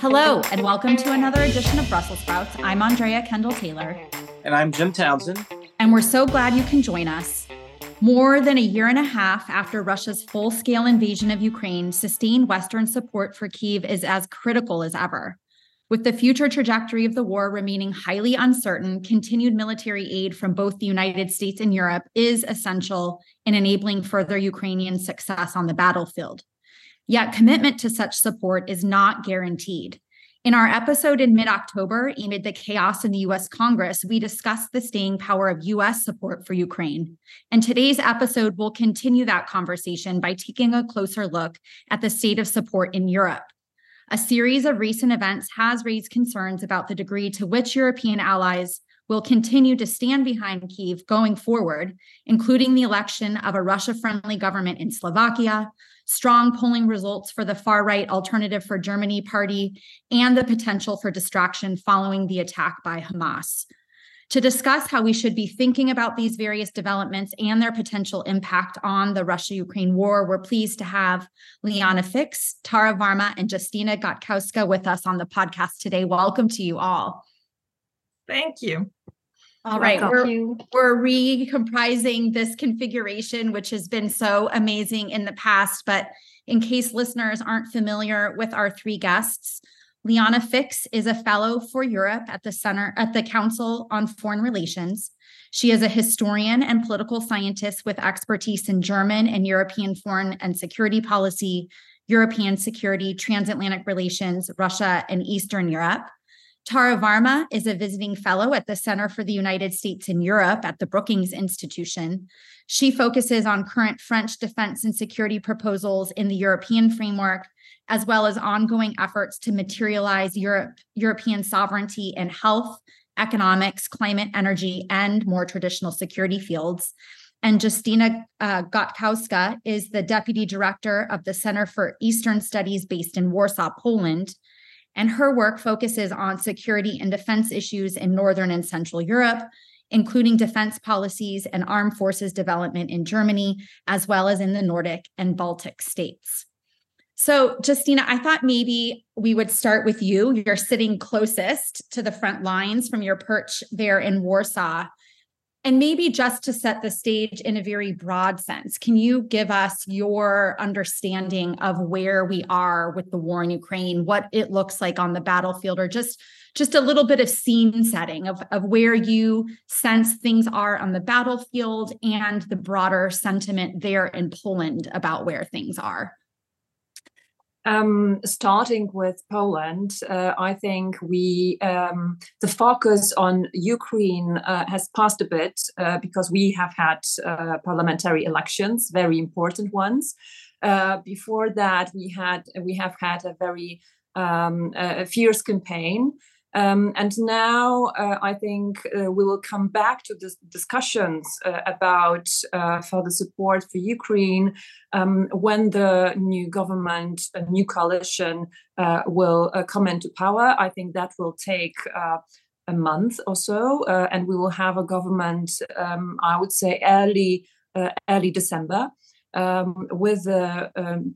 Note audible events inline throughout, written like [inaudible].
Hello, and welcome to another edition of Brussels Sprouts. I'm Andrea Kendall Taylor. And I'm Jim Townsend. And we're so glad you can join us. More than a year and a half after Russia's full scale invasion of Ukraine, sustained Western support for Kyiv is as critical as ever. With the future trajectory of the war remaining highly uncertain, continued military aid from both the United States and Europe is essential in enabling further Ukrainian success on the battlefield. Yet, commitment to such support is not guaranteed. In our episode in mid October, amid the chaos in the US Congress, we discussed the staying power of US support for Ukraine. And today's episode will continue that conversation by taking a closer look at the state of support in Europe. A series of recent events has raised concerns about the degree to which European allies will continue to stand behind Kyiv going forward, including the election of a Russia friendly government in Slovakia, strong polling results for the far right Alternative for Germany party, and the potential for distraction following the attack by Hamas. To discuss how we should be thinking about these various developments and their potential impact on the Russia Ukraine war, we're pleased to have Liana Fix, Tara Varma, and Justyna Gotkowska with us on the podcast today. Welcome to you all. Thank you. All right, we're, we're recomprising this configuration, which has been so amazing in the past. But in case listeners aren't familiar with our three guests, Liana Fix is a fellow for Europe at the Center at the Council on Foreign Relations. She is a historian and political scientist with expertise in German and European foreign and security policy, European security, transatlantic relations, Russia, and Eastern Europe. Tara Varma is a visiting fellow at the Center for the United States in Europe at the Brookings Institution. She focuses on current French defense and security proposals in the European framework, as well as ongoing efforts to materialize Europe, European sovereignty in health, economics, climate, energy, and more traditional security fields. And Justyna uh, Gotkowska is the deputy director of the Center for Eastern Studies based in Warsaw, Poland and her work focuses on security and defense issues in Northern and Central Europe, including defense policies and armed forces development in Germany, as well as in the Nordic and Baltic states. So, Justyna, I thought maybe we would start with you. You're sitting closest to the front lines from your perch there in Warsaw. And maybe just to set the stage in a very broad sense, can you give us your understanding of where we are with the war in Ukraine, what it looks like on the battlefield, or just just a little bit of scene setting of, of where you sense things are on the battlefield and the broader sentiment there in Poland about where things are? Um, starting with Poland, uh, I think we um, the focus on Ukraine uh, has passed a bit uh, because we have had uh, parliamentary elections, very important ones. Uh, before that, we had we have had a very um, fierce campaign um, and now uh, I think uh, we will come back to the discussions uh, about uh, further support for Ukraine um, when the new government, a new coalition uh, will uh, come into power. I think that will take a month or so, and we will have a government, um, I would say, early early December um, with the um,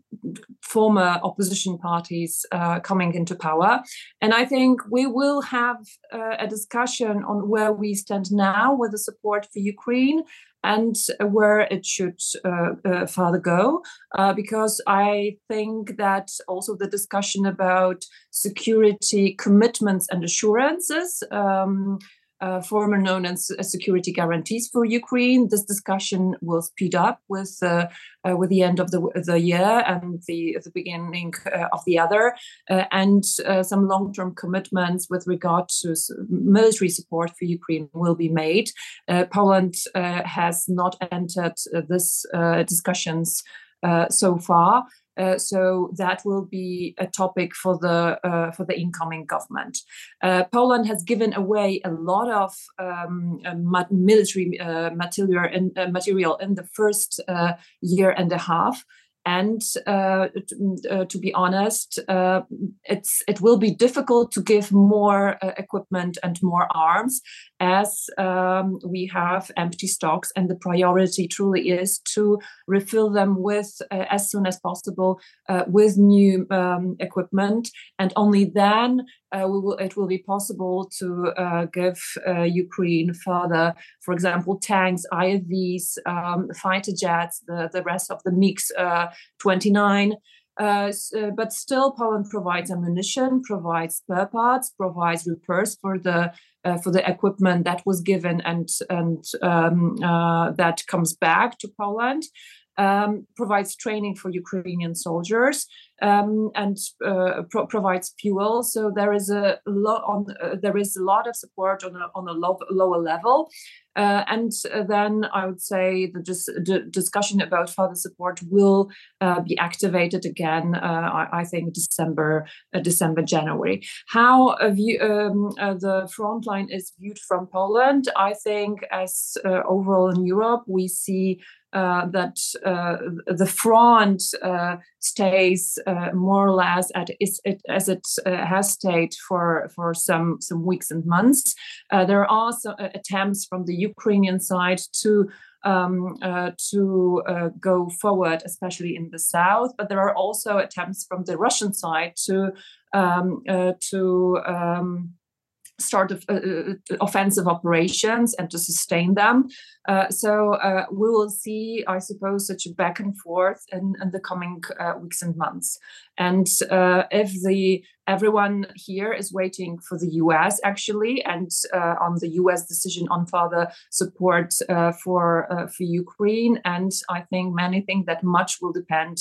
former opposition parties uh, coming into power. And I think we will have uh, a discussion on where we stand now with the support for Ukraine and where it should uh, uh further go. Uh, because I think that also the discussion about security commitments and assurances. Um, uh, former known as security guarantees for Ukraine. This discussion will speed up with uh, uh, with the end of the, the year and the the beginning uh, of the other, uh, and uh, some long term commitments with regard to military support for Ukraine will be made. Poland has not entered this discussions so far. Uh, so that will be a topic for the uh, for the incoming government. Uh, Poland has given away a lot of um, uh, military uh, material in, material in the first year and a half and to, to, be honest, it's it will be difficult to give more equipment and more arms as um, we have empty stocks, and the priority truly is to refill them with uh, as soon as possible uh, with new um, equipment, and only then uh, will, it will be possible to uh, give uh, Ukraine further, for example, tanks, IFVs, um, fighter jets, the, the rest of the MiGs uh, 29. Uh, uh, but still, Poland provides ammunition, provides spare parts, provides repairs for the uh, for the equipment that was given and and um, uh, that comes back to Poland. Um, provides training for Ukrainian soldiers um, and uh, pro- provides fuel. So there is a lot on uh, there is a lot of support on a, on a low, lower level. Uh, and then I would say the, dis- the discussion about further support will uh, be activated again. Uh, I-, I, think December, uh, December, January. How view, um, the front line is viewed from Poland, I think, as overall in Europe, we see uh, that uh, the front uh, stays more or less at is it, as it has stayed for for some some weeks and months. there are also attempts from the Ukrainian side to um, uh, to uh, go forward, especially in the south. But there are also attempts from the Russian side to um, uh, to um, start of, uh, uh, offensive operations and to sustain them. Uh, so uh, we will see, I suppose, such a back and forth in, in the coming uh, weeks and months. And uh, if the everyone here is waiting for the U.S. actually, and on the U.S. decision on further support for for Ukraine, and I think many think that much will depend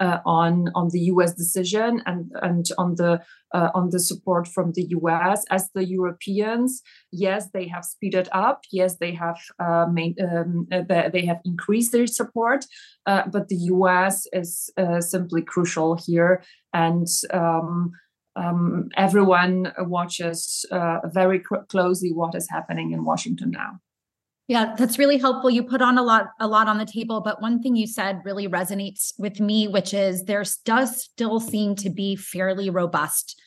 uh, on on the U.S. decision and and on the uh, on the support from the U.S. As the Europeans, yes, they have speeded up. Yes, they have uh, made um, uh, they have increased their support, uh, but the U.S. is uh, simply crucial here, and. Um, um, everyone watches very cr- closely what is happening in Washington now. Yeah, that's really helpful. You put on a lot a lot on the table, but one thing you said really resonates with me, which is there does still seem to be fairly robust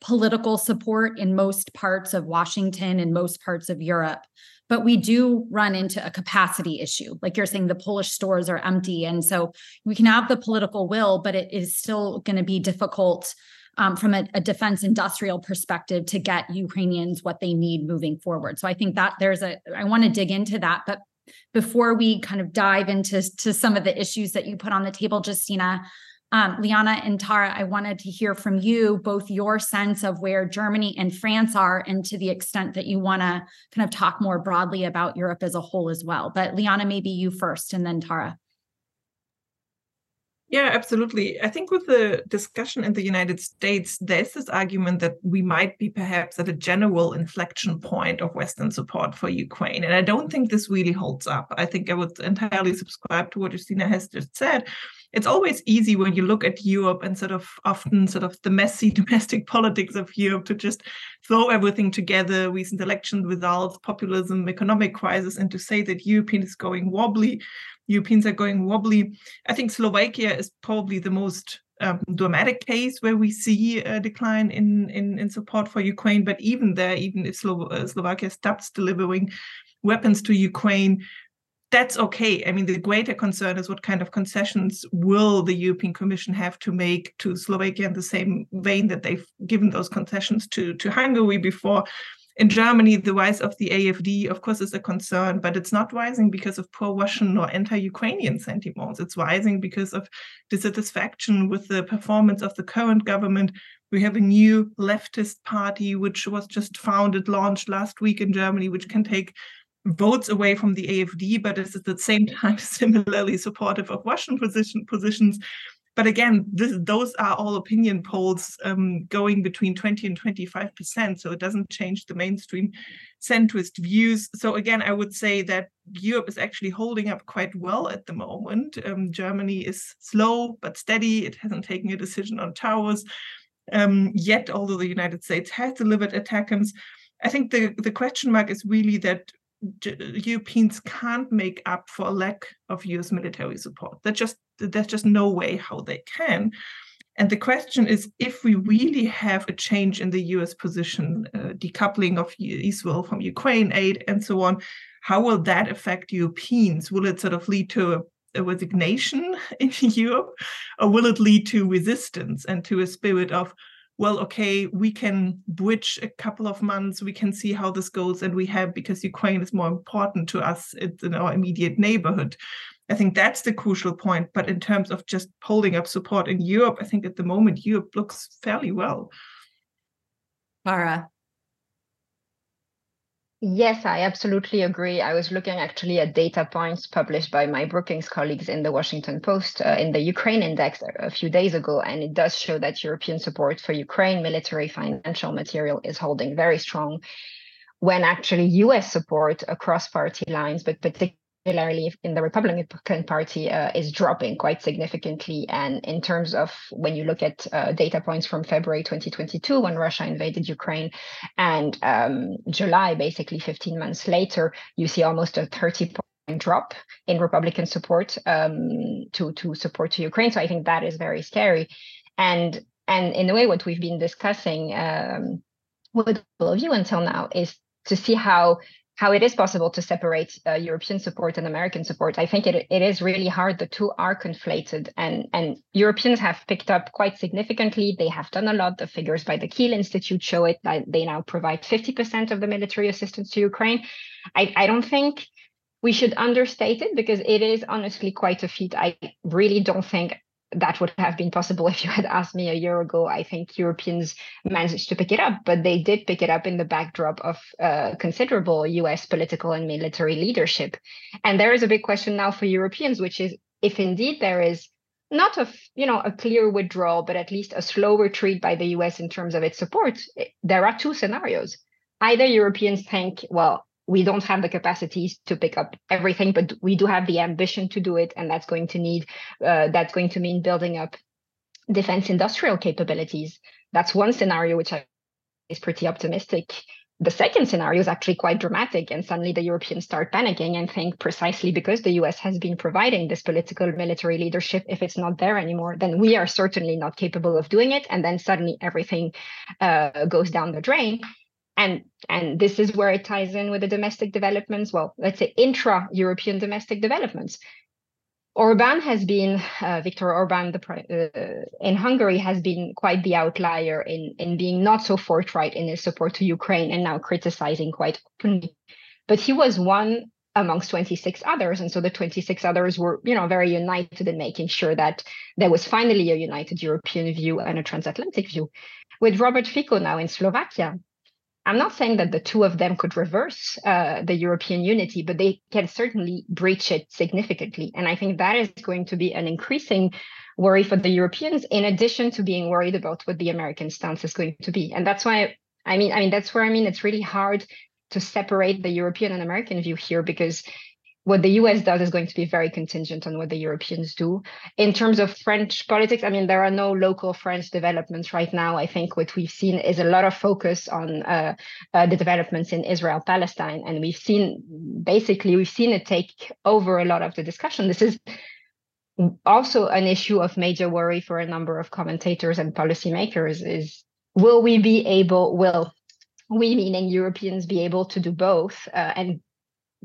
political support in most parts of Washington and most parts of Europe. But we do run into a capacity issue. Like you're saying, the Polish stores are empty. And so we can have the political will, but it is still going to be difficult um, from a, a, defense industrial perspective to get Ukrainians what they need moving forward. So I think that there's a, I want to dig into that. But before we kind of dive into to some of the issues that you put on the table, Justyna, um, Liana and Tara, I wanted to hear from you both your sense of where Germany and France are, and to the extent that you want to kind of talk more broadly about Europe as a whole as well. But Liana, maybe you first, and then Tara. Yeah, absolutely. I think with the discussion in the United States, there's this argument that we might be perhaps at a general inflection point of Western support for Ukraine. And I don't think this really holds up. I think I would entirely subscribe to what Justyna has just said. It's always easy when you look at Europe and sort of often sort of the messy [laughs] domestic politics of Europe to just throw everything together, recent election results, populism, economic crisis, and to say that Europe is going wobbly Europeans are going wobbly. I think Slovakia is probably the most um, dramatic case where we see a decline in, in, in support for Ukraine. But even there, even if Slo- uh, Slovakia stops delivering weapons to Ukraine, that's okay. I mean, the greater concern is what kind of concessions will the European Commission have to make to Slovakia in the same vein that they've given those concessions to, to Hungary before in Germany, the rise of the AFD, of course, is a concern, but it's not rising because of pro Russian or anti Ukrainian sentiments. It's rising because of dissatisfaction with the performance of the current government. We have a new leftist party, which was just founded, launched last week in Germany, which can take votes away from the AFD, but is at the same [laughs] time similarly supportive of Russian position, positions. But again, this, those are all opinion polls um, going between 20 and 25%. So it doesn't change the mainstream centrist views. So again, I would say that Europe is actually holding up quite well at the moment. Um, Germany is slow but steady. It hasn't taken a decision on Taurus um, yet, although the United States has delivered ATACMS. I think the, the question mark is really that Europeans can't make up for a lack of US military support. That just there's just no way how they can. And the question is if we really have a change in the US position, uh, decoupling of Israel from Ukraine aid and so on, how will that affect Europeans? Will it sort of lead to a, a resignation [laughs] in Europe, or will it lead to resistance and to a spirit of, well, okay, we can bridge a couple of months, we can see how this goes, and we have because Ukraine is more important to us, it's in our immediate neighborhood. I think that's the crucial point. But in terms of just holding up support in Europe, I think at the moment Europe looks fairly well. Tara. Yes, I absolutely agree. I was looking actually at data points published by my Brookings colleagues in the Washington Post uh, in the Ukraine Index a few days ago, and it does show that European support for Ukraine military financial material is holding very strong when actually US support across party lines, but particularly particularly in the Republican Party, uh, is dropping quite significantly. And in terms of when you look at uh, data points from February 2022, when Russia invaded Ukraine, and um, July, basically 15 months later, you see almost a 30 point drop in Republican support um, to to support to Ukraine. So I think that is very scary. And and in a way, what we've been discussing um, with all of you until now is to see how how it is possible to separate uh, European support and American support. I think it, it is really hard. The two are conflated, and and Europeans have picked up quite significantly. They have done a lot. The figures by the Kiel Institute show it that they now provide 50% of the military assistance to Ukraine. I, I don't think we should understate it because it is honestly quite a feat. I really don't think that would have been possible [laughs] if you had asked me a year ago. I think Europeans managed to pick it up, but they did pick it up in the backdrop of uh, considerable US political and military leadership. And there is a big question now for Europeans, which is if indeed there is not a you know a clear withdrawal, but at least a slow retreat by the US in terms of its support, eh, there are two scenarios. Either Europeans think, well, we don't have the capacities to pick up everything, but we do have the ambition to do it, and that's going to need uh, that's going to mean building up defense industrial capabilities. That's one scenario which I, is pretty optimistic. The second scenario is actually quite dramatic, and suddenly the Europeans start panicking and think precisely because the US has been providing this political military leadership, if it's not there anymore, then we are certainly not capable of doing it. And then suddenly everything uh, goes down the drain and and this is where it ties in with the domestic developments well let's say intra-european domestic developments. Orban has been uh, viktor orban the, uh, in hungary has been quite the outlier in in being not so forthright in his support to ukraine and now criticizing quite openly. But he was one amongst 26 others and so the 26 others were you know very united in making sure that there was finally a united european view and a transatlantic view. With robert fico now in slovakia I'm not saying that the two of them could reverse uh, the European unity, but they can certainly breach it significantly. And I think that is going to be an increasing worry for the Europeans, in addition to being worried about what the American stance is going to be. And that's why I mean, I mean, that's where I mean it's really hard to separate the European and American view here because what the US does is going to be very contingent on what the Europeans do. In terms of French politics, I mean, there are no local French developments right now. I think what we've seen is a lot of focus on uh, uh, the developments in Israel Palestine. And we've seen basically, we've seen it take over a lot of the discussion. This is also an issue of major worry for a number of commentators and policymakers is will we be able, will we, meaning Europeans, be able to do both uh, and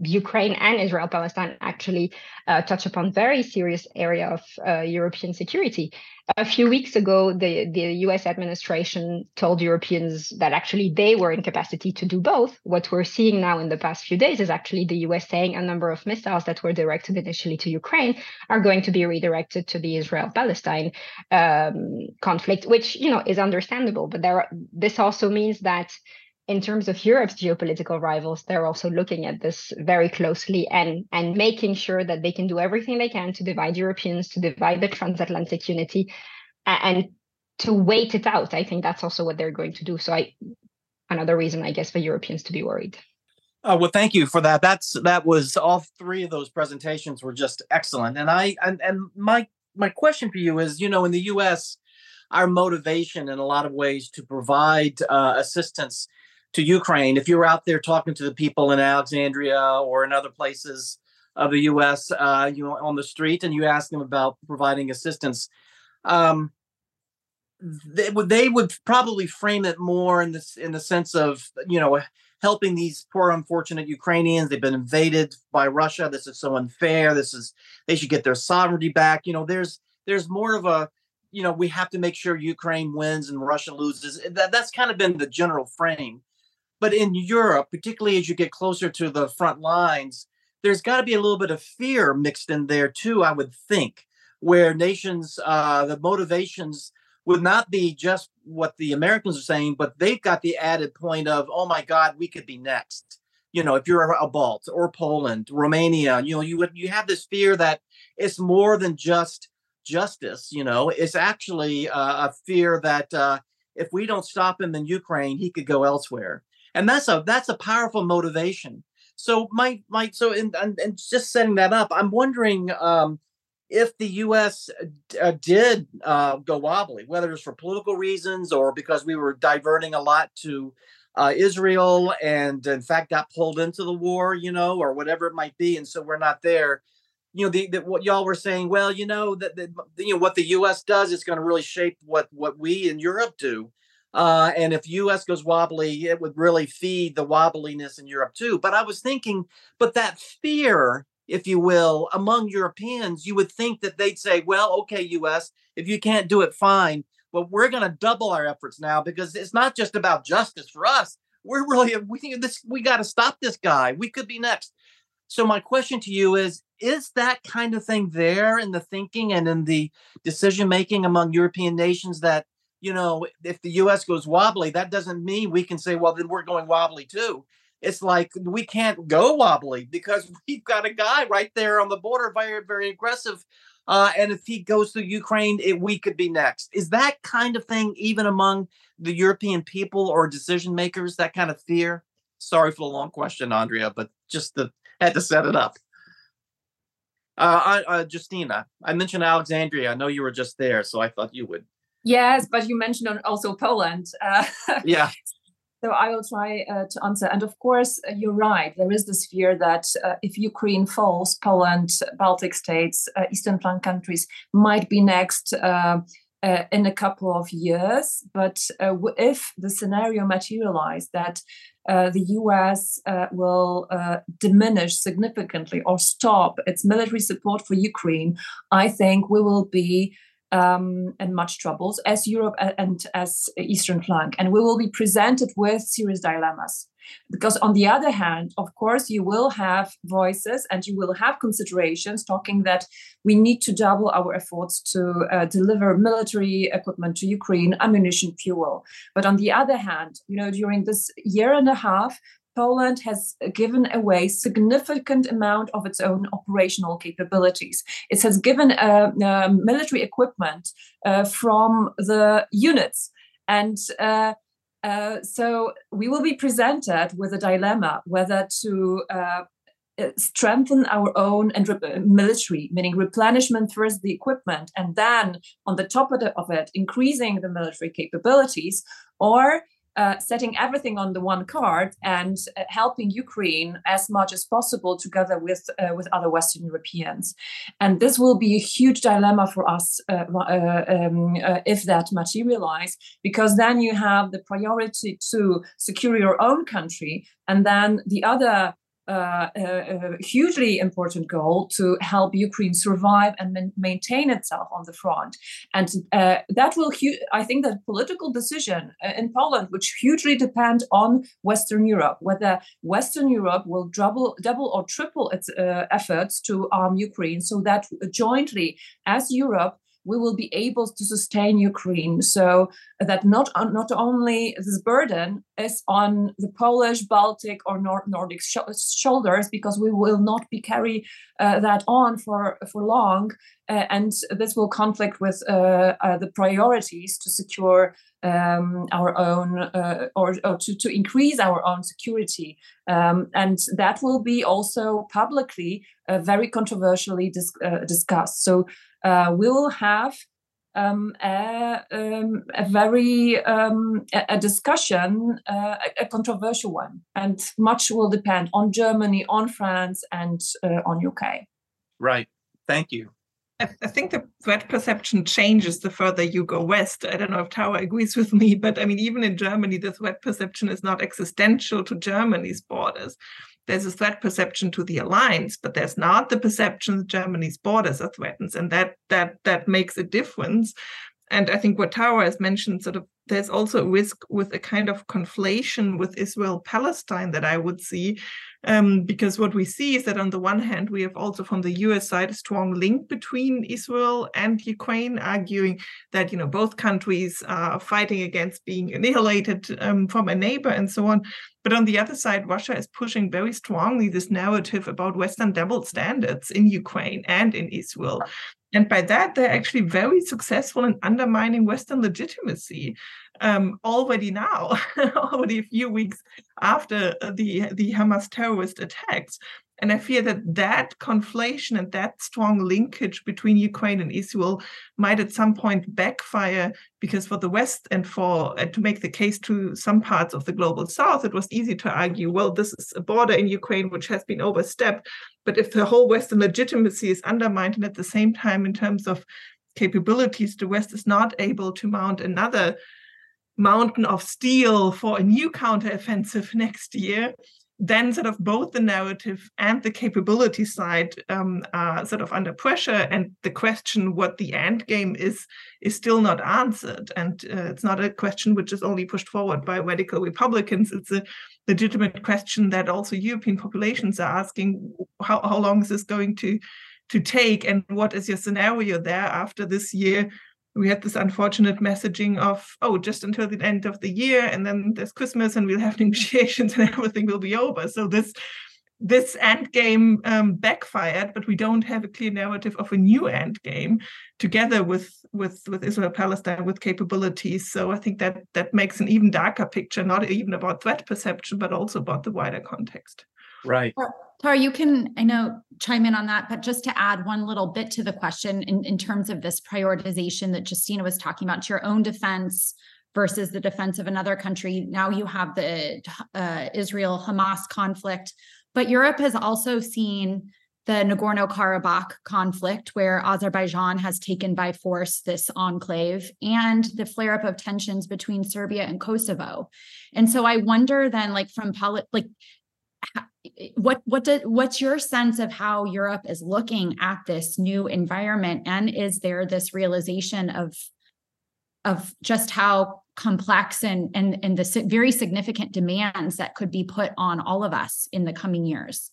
Ukraine and Israel Palestine actually uh, touch upon very serious area of uh, European security. A few weeks ago, the, the US administration told Europeans that actually they were in capacity to do both. What we're seeing now in the past few days is actually the US saying a number of missiles that were directed initially to Ukraine are going to be redirected to the Israel-Palestine um, conflict, which you know is understandable. But there, are, this also means that in terms of Europe's geopolitical rivals, they're also looking at this very closely and, and making sure that they can do everything they can to divide Europeans, to divide the transatlantic unity, and to wait it out. I think that's also what they're going to do. So I another reason, I guess, for Europeans to be worried. Oh, well, thank you for that. That's that was all three of those presentations were just excellent. And I and, and my my question for you is, you know, in the U.S., our motivation in a lot of ways to provide uh, assistance to Ukraine. If you were out there talking to the people in Alexandria or in other places of the U.S., uh, you know, on the street, and you ask them about providing assistance, um, they would they would probably frame it more in this in the sense of you know helping these poor unfortunate Ukrainians. They've been invaded by Russia. This is so unfair. This is they should get their sovereignty back. You know, there's there's more of a you know we have to make sure Ukraine wins and Russia loses. That that's kind of been the general frame. But in Europe, particularly as you get closer to the front lines, there's got to be a little bit of fear mixed in there too. I would think where nations uh, the motivations would not be just what the Americans are saying, but they've got the added point of, oh my God, we could be next. You know, if you're a Balt or Poland, Romania, you know, you would you have this fear that it's more than just justice. You know, it's actually uh, a fear that uh, if we don't stop him in Ukraine, he could go elsewhere, and that's a that's a powerful motivation. So my my so and and, just setting that up, I'm wondering. Um, if the U.S. Uh, did uh, go wobbly, whether it's for political reasons or because we were diverting a lot to uh, Israel and in fact got pulled into the war, you know, or whatever it might be, and so we're not there. You know, the, the what y'all were saying. Well, you know that you know what the U.S. does is going to really shape what what we in Europe do. Uh, and if U.S. goes wobbly, it would really feed the wobbliness in Europe too. But I was thinking, but that fear if you will, among Europeans, you would think that they'd say, well, okay, US, if you can't do it, fine. But we're going to double our efforts now because it's not just about justice for us. We're really, we, this, we got to stop this guy. We could be next. So, my question to you is Is that kind of thing there in the thinking and in the decision making among European nations that, you know, if the US goes wobbly, that doesn't mean we can say, well, then we're going wobbly too it's like we can't go wobbly because [laughs] we've got a guy right there on the border, very, very aggressive. Uh, and if he goes to Ukraine, it, we could be next. Is that kind of thing even among the European people or decision makers? That kind of fear. Sorry for the long question, Andrea, but just the, had to set it up. Uh, uh, Justyna, I mentioned Alexandria. I know you were just there, so I thought you would. Yes, but you mentioned also Poland. Uh, [laughs] yeah. So I will try uh, to answer. And of course, uh, you're right. There is this fear that uh, if Ukraine falls, Poland, Baltic states, uh, Eastern flank countries might be next. Uh, uh, in a couple of years, but if the scenario materializes that the US will diminish significantly or stop its military support for Ukraine, I think we will be um, and much troubles as Europe and as Eastern flank. And we will be presented with serious dilemmas. Because, on the other hand, of course, you will have voices and you will have considerations talking that we need to double our efforts to uh, deliver military equipment to Ukraine, ammunition, fuel. But on the other hand, you know, during this year and a half, Poland has given away significant amount of its own operational capabilities. It has given uh, uh, military equipment uh, from the units, and uh, uh, so we will be presented with a dilemma whether to uh, strengthen our own and re- military, meaning replenishment first the equipment, and then on the top of, the, of it, increasing the military capabilities, or uh, setting everything on the one card and uh, helping Ukraine as much as possible together with uh, with other Western Europeans, and this will be a huge dilemma for us uh, uh, um, if that materialize, because then you have the priority to secure your own country, and then the other uh, a, a, hugely important goal to help Ukraine survive and man- maintain itself on the front. And uh, that will, hu- I think, that political decision uh, in Poland, which hugely depend on Western Europe, whether Western Europe will double, double or triple its uh, efforts to arm Ukraine, so that jointly, as Europe, we will be able to sustain Ukraine. So that not not only this burden is on the Polish, Baltic, or Nord- Nordic sh- shoulders, because we will not be carry uh, that on for for long, uh, and this will conflict with uh, uh the priorities to secure um, our own uh, or, or, to, to increase our own security. Um, and that will be also publicly uh, very controversially dis- uh, discussed. So uh, we will have um, a, um, a, very um, a, a, discussion, uh, a, controversial one, and much will depend on Germany, on France, and uh, on UK. Right. Thank you. I think the threat perception changes the further you go west. I don't know if Tara agrees with me, but I mean, even in Germany, the threat perception is not existential to Germany's borders. There's a threat perception to the alliance, but there's not the perception that Germany's borders are threatened, and that that that makes a difference. And I think what Tara has mentioned, sort of, there's also a risk with a kind of conflation with Israel Palestine that I would see, um, because what we see is that on the one hand, we have also from the US side a strong link between Israel and Ukraine, arguing that you know both countries are fighting against being annihilated um, from a neighbor and so on. But on the other side, Russia is pushing very strongly this narrative about Western double standards in Ukraine and in Israel. And by that, they're actually very successful in undermining Western legitimacy um, already now, [laughs] already a few weeks after the, the Hamas terrorist attacks. And I fear that that conflation and that strong linkage between Ukraine and Israel might at some point backfire because for the West and for uh, to make the case to some parts of the global South, it was easy to argue, well, this is a border in Ukraine which has been overstepped. But if the whole Western legitimacy is undermined, and at the same time, in terms of capabilities, the West is not able to mount another mountain of steel for a new counteroffensive next year, then sort of both the narrative and the capability side um, are sort of under pressure, and the question what the end game is is still not answered. And uh, it's not a question which is only pushed forward by radical Republicans. It's a legitimate question that also European populations are asking: How how long is this going to to take, and what is your scenario there after this year? We had this unfortunate messaging of oh just until the end of the year and then there's christmas and we'll have [laughs] negotiations and everything will be over. So this this end game um, backfired but we don't have a clear narrative of a new end game together with with with israel palestine with capabilities. So i think that that makes an even darker picture not even about threat perception but also about the wider context. Right Tara, you can, I know, chime in on that, but just to add one little bit to the question in, in terms of this prioritization that Justyna was talking about, to your own defense versus the defense of another country. Now you have the uh, Israel Hamas conflict, but Europe has also seen the Nagorno Karabakh conflict, where Azerbaijan has taken by force this enclave, and the flare up of tensions between Serbia and Kosovo. And so I wonder then, like, from poli- like, what what do, what's your sense of how Europe is looking at this new environment? And is there this realization of of just how complex and and and the very significant demands that could be put on all of us in the coming years?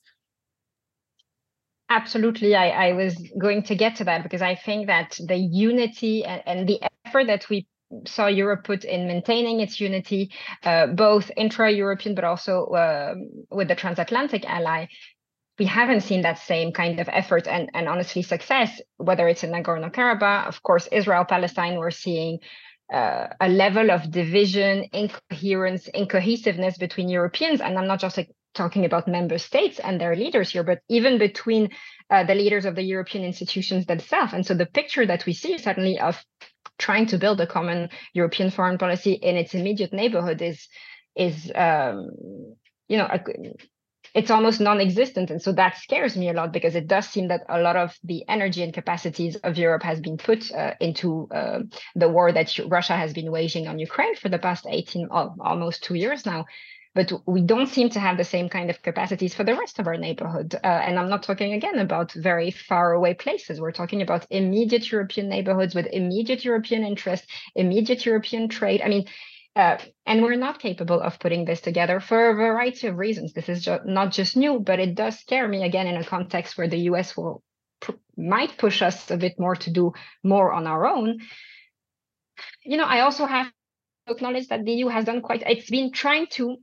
Absolutely. I, I was going to get to that because i think that the unity and, and the effort that we saw Europe put in maintaining its unity, uh, both intra-European but also uh, with the transatlantic ally. We haven't seen that same kind of effort and, and honestly success, whether it's in Nagorno-Karabakh, of course, Israel, Palestine, we're seeing uh, a level of division, incoherence, incohesiveness between Europeans. And I'm not just like talking about member states and their leaders here, but even between uh, the leaders of the European institutions themselves. And so the picture that we see certainly of trying to build a common European foreign policy in its immediate neighborhood is is um, you know a, it's almost non-existent. And so that scares me a lot because it does seem that a lot of the energy and capacities of europe has been put uh, into uh, the war that russia has been waging on ukraine for the past 18 almost two years now but we don't seem to have the same kind of capacities for the rest of our neighborhood. Uh, and I'm not talking again about very far away places. We're talking about immediate European neighborhoods with immediate European interest, immediate European trade. I mean, uh, and we're not capable of putting this together for a variety of reasons. This is ju- not just new, but it does scare me again in a context where the US will might push us a bit more to do more on our own. You know, I also have to acknowledge that the EU has done quite. It's been trying to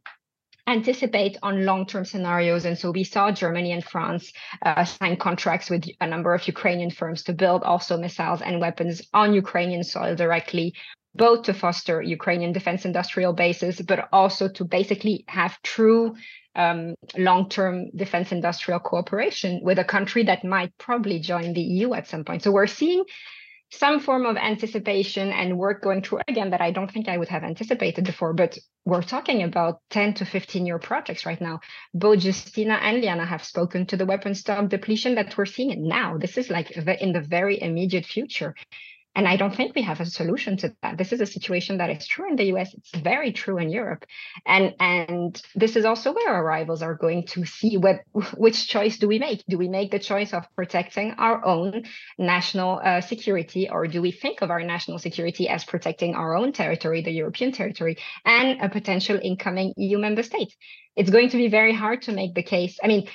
anticipate on long-term scenarios. And so we saw Germany and France uh, sign contracts with a number of Ukrainian firms to build also missiles and weapons on Ukrainian soil directly, both to foster Ukrainian defense industrial bases, but also to basically have true um, long-term defense industrial cooperation with a country that might probably join the EU at some point. So we're seeing some form of anticipation and work going through again that I don't think I would have anticipated before. But we're talking about 10 to 15 year projects right now. Both Justyna and Liana have spoken to the weapon stock depletion that we're seeing now. This is like in the very immediate future. And I don't think we have a solution to that. This is a situation that is true in the US. It's very true in Europe. And and this is also where our rivals are going to see what which choice do we make? Do we make the choice of protecting our own national uh, security, or do we think of our national security as protecting our own territory, the European territory, and a potential incoming EU member state? It's going to be very hard to make the case. I mean,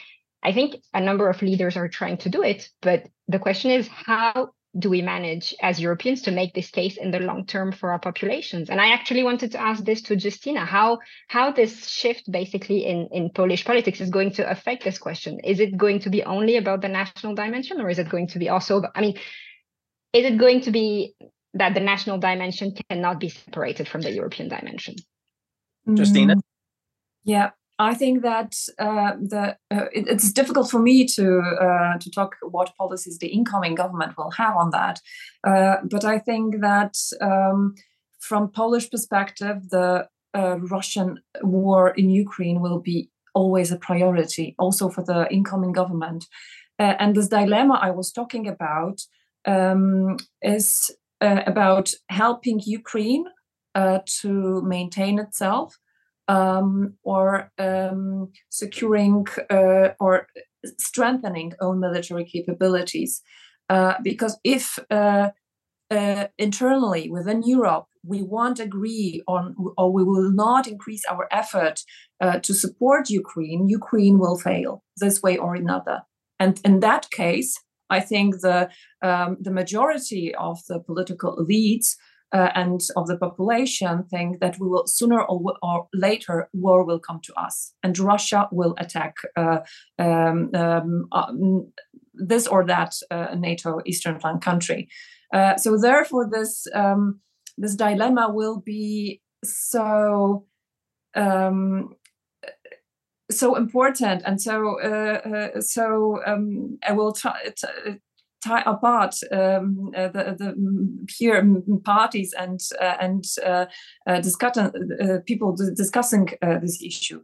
I think a number of leaders are trying to do it, but the question is how do we manage as Europeans to make this case in the long term for our populations? And I actually wanted to ask this to Justyna, how how this shift basically in, in Polish politics is going to affect this question. Is it going to be only about the national dimension or is it going to be also I mean, is it going to be that the national dimension cannot be separated from the European dimension? Justyna? Mm, yeah, I think that uh, the uh, it, it's difficult for me to uh, to talk what policies the incoming government will have on that, uh, but I think that um, from Polish perspective, the uh, Russian war in Ukraine will be always a priority, also for the incoming government. Uh, and this dilemma I was talking about um, is about helping Ukraine to maintain itself um, or um, securing uh, or strengthening own military capabilities. Uh, because if uh, uh, internally within Europe we won't agree on or we will not increase our effort uh, to support Ukraine, Ukraine will fail this way or another. And in that case, I think the um, the majority of the political elites uh, and of the population think that we will sooner or, or, later war will come to us and Russia will attack uh, um, um, uh, this or that uh, NATO Eastern flank country. Uh, so therefore, this um, this dilemma will be so um, so important and so uh, so um, I will try, tie apart um, uh, the, the peer parties and uh, and uh, uh uh, people discussing uh, this issue.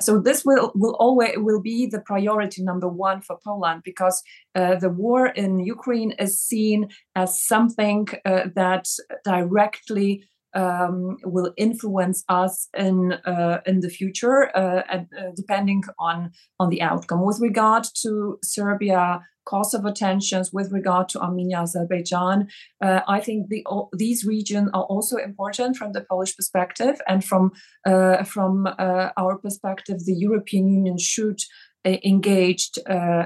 so this will will always will be the priority number one for Poland because the war in Ukraine is seen as something that directly um, will influence us in uh, in the future, uh, uh, depending on on the outcome. With regard to Serbia, Kosovo tensions, with regard to Armenia, Azerbaijan, uh, I think the, these regions are also important from the Polish perspective, and from uh, from uh, our perspective, the European Union should engaged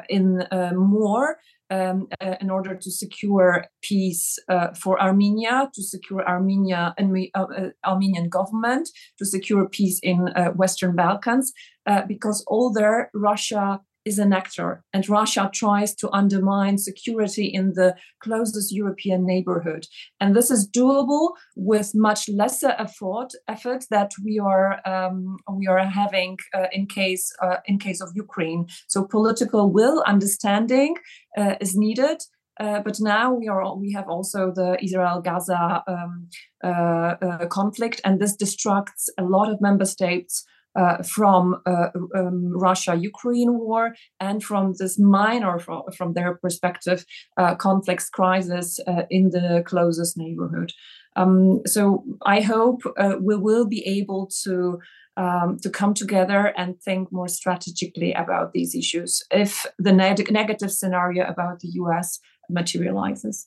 in more um, uh, in order to secure peace uh, for Armenia, to secure Armenia and uh, uh, Armenian government, to secure peace in uh, Western Balkans, uh, because all there Russia is an actor, and Russia tries to undermine security in the closest European neighborhood. And this is doable with much lesser effort effort that we are um, we are having uh, in case uh, in case of Ukraine. So political will, understanding uh, is needed. Uh, but now we are we have also the Israel-Gaza um, uh, uh, conflict, and this distracts a lot of member states uh, from uh, um, Russia-Ukraine war and from this minor, from, from their perspective, uh, conflicts crisis uh, in the closest neighborhood. Um, so I hope uh, we will be able to um, to come together and think more strategically about these issues if the ne- negative scenario about the US materializes.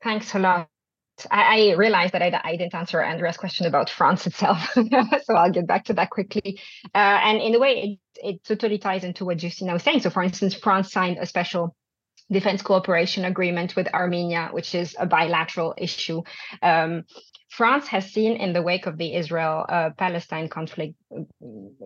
Thanks a lot. I, I realized that I, I, didn't answer Andrea's question about France [laughs] itself, so I'll get back to that quickly. Uh, and in a way, it, it totally ties into what Justyna was saying. So, for instance, France signed a special defense cooperation agreement with Armenia, which is a bilateral issue. Um, France has seen in the wake of the Israel uh, Palestine conflict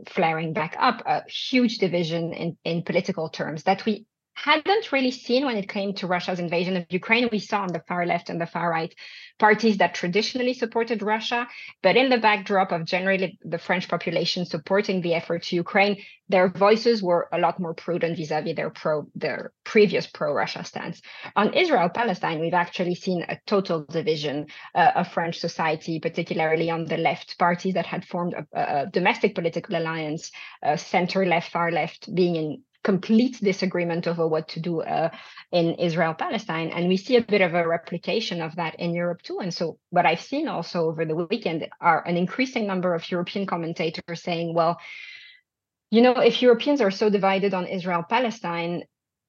flaring back up a huge division in, in political terms that we hadn't really seen when it came to Russia's invasion of Ukraine. We saw on the far left and the far right parties that traditionally supported Russia, but in the backdrop of generally the French population supporting the effort to Ukraine, their voices were a lot more prudent vis-a-vis their pro their previous pro-Russia stance. On Israel-Palestine, we've actually seen a total division uh, of French society, particularly on the left parties that had formed a, a domestic political alliance, uh, center left, far left, being in complete disagreement over what to do uh, in Israel Palestine. And we see a bit of a replication of that in Europe too. And so, what I've seen also over the weekend are an increasing number of European commentators saying, well, you know, if Europeans are so divided on Israel Palestine,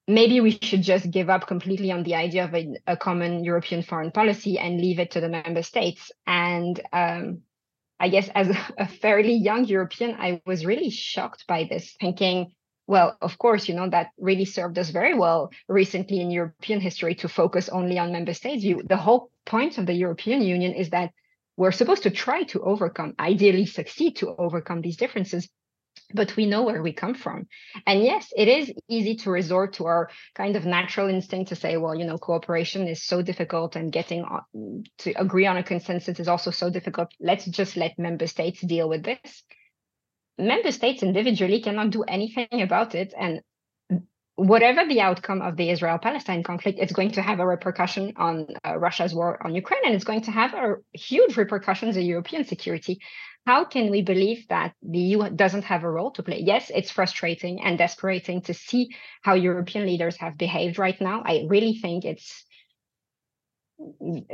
maybe we should just give up completely on the idea of a, a, common European foreign policy and leave it to the member states. And um, I guess as a fairly young European, I was really shocked by this, thinking, well, of course, you know, that really served us very well recently in European history to focus only on member states. You, the whole point of the European Union is that we're supposed to try to overcome, ideally succeed to overcome these differences but we know where we come from. And yes, it is easy to resort to our kind of natural instinct to say, well, you know, cooperation is so difficult and getting to agree on a consensus is also so difficult. Let's just let member states deal with this member states individually cannot do anything about it. And whatever the outcome of the Israel Palestine conflict, it's going to have a repercussion on uh, Russia's war on Ukraine, and it's going to have a huge repercussions on European security. How can we believe that the EU doesn't have a role to play? Yes, it's frustrating and desperating to see how European leaders have behaved right now. I really think it's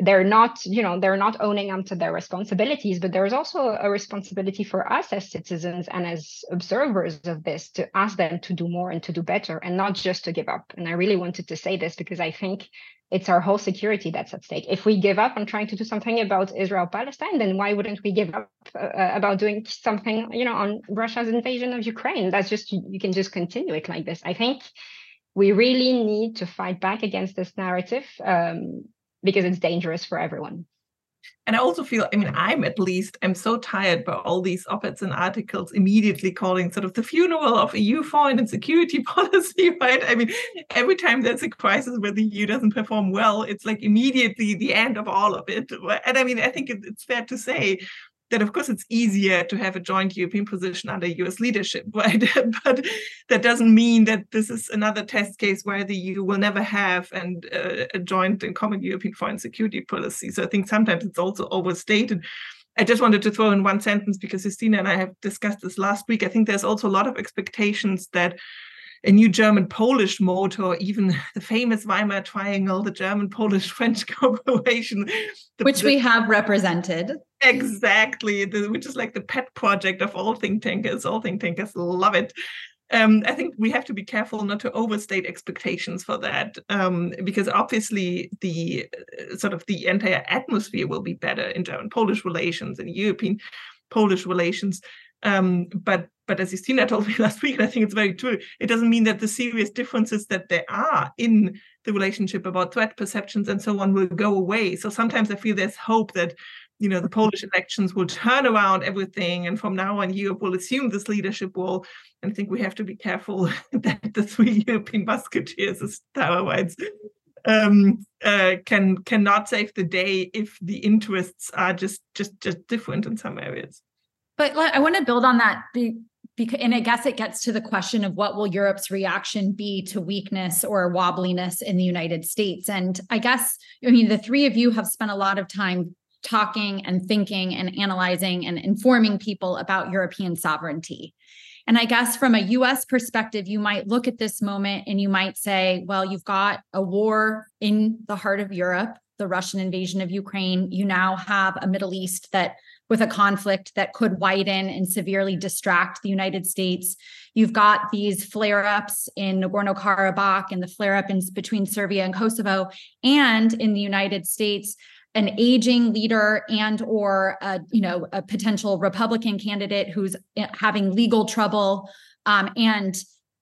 they're not you know they're not owning up to their responsibilities but there's also a responsibility for us as citizens and as observers of this to ask them to do more and to do better and not just to give up. And i really wanted to say this because i think it's our whole security that's at stake. If we give up on trying to do something about israel palestine then why wouldn't we give up uh, uh about doing something you know on russia's invasion of ukraine? That's just you can just continue it like this. I think we really need to fight back against this narrative um, because it's dangerous for everyone. And I also feel, I mean, I'm at least, I'm so tired by all these op-eds and articles immediately calling sort of the funeral of EU foreign and security [laughs] policy, right? I mean, every time there's a crisis where the EU doesn't perform well, it's like immediately the end of all of it. And I mean, I think it's fair to say that of course it's easier to have a joint European position under US leadership, [laughs] right? but that doesn't mean that this is another test case where the EU will never have and uh, a joint and common European foreign security policy. So I think sometimes it's also overstated. I just wanted to throw in one sentence because Justyna and I have discussed this last week. I think there's also a lot of expectations that a new German Polish motor, or even [laughs] the famous Weimar Triangle, the German Polish French [laughs] cooperation, which we have represented. Exactly, the, which is like the pet project of all think tankers. All think tankers love it. Um, I think we have to be careful not to overstate expectations for that, um, because obviously the uh, sort of the entire atmosphere will be better in German-Polish relations and European Polish relations. Um, but but as Justyna [laughs] told me last week, and I think it's very true, it doesn't mean that the serious differences that there are in the relationship about threat perceptions and so on will go away. So sometimes I feel there's hope that you know the Polish elections will turn around everything, and from now on Europe will assume this leadership role. And I think we have to be careful [laughs] that the three [laughs] European musketeers, as Tara um, uh, can cannot save the day if the interests are just just just different in some areas. But I want to build on that because and I guess it gets to the question of what will Europe's reaction be to weakness or wobbliness in the United States. And I guess I mean the three of you have spent a lot of time talking and thinking and analyzing and informing people about European sovereignty. And I guess from a US perspective, you might look at this moment and you might say, well, you've got a war in the heart of Europe, the Russian invasion of Ukraine. You now have a Middle East that with a conflict that could widen and severely distract the United States. You've got these flare ups in Nagorno Karabakh and the flare up in between Serbia and Kosovo, and in the United States. An aging leader and or a, you know a potential Republican candidate who's eh, having legal trouble. Um, and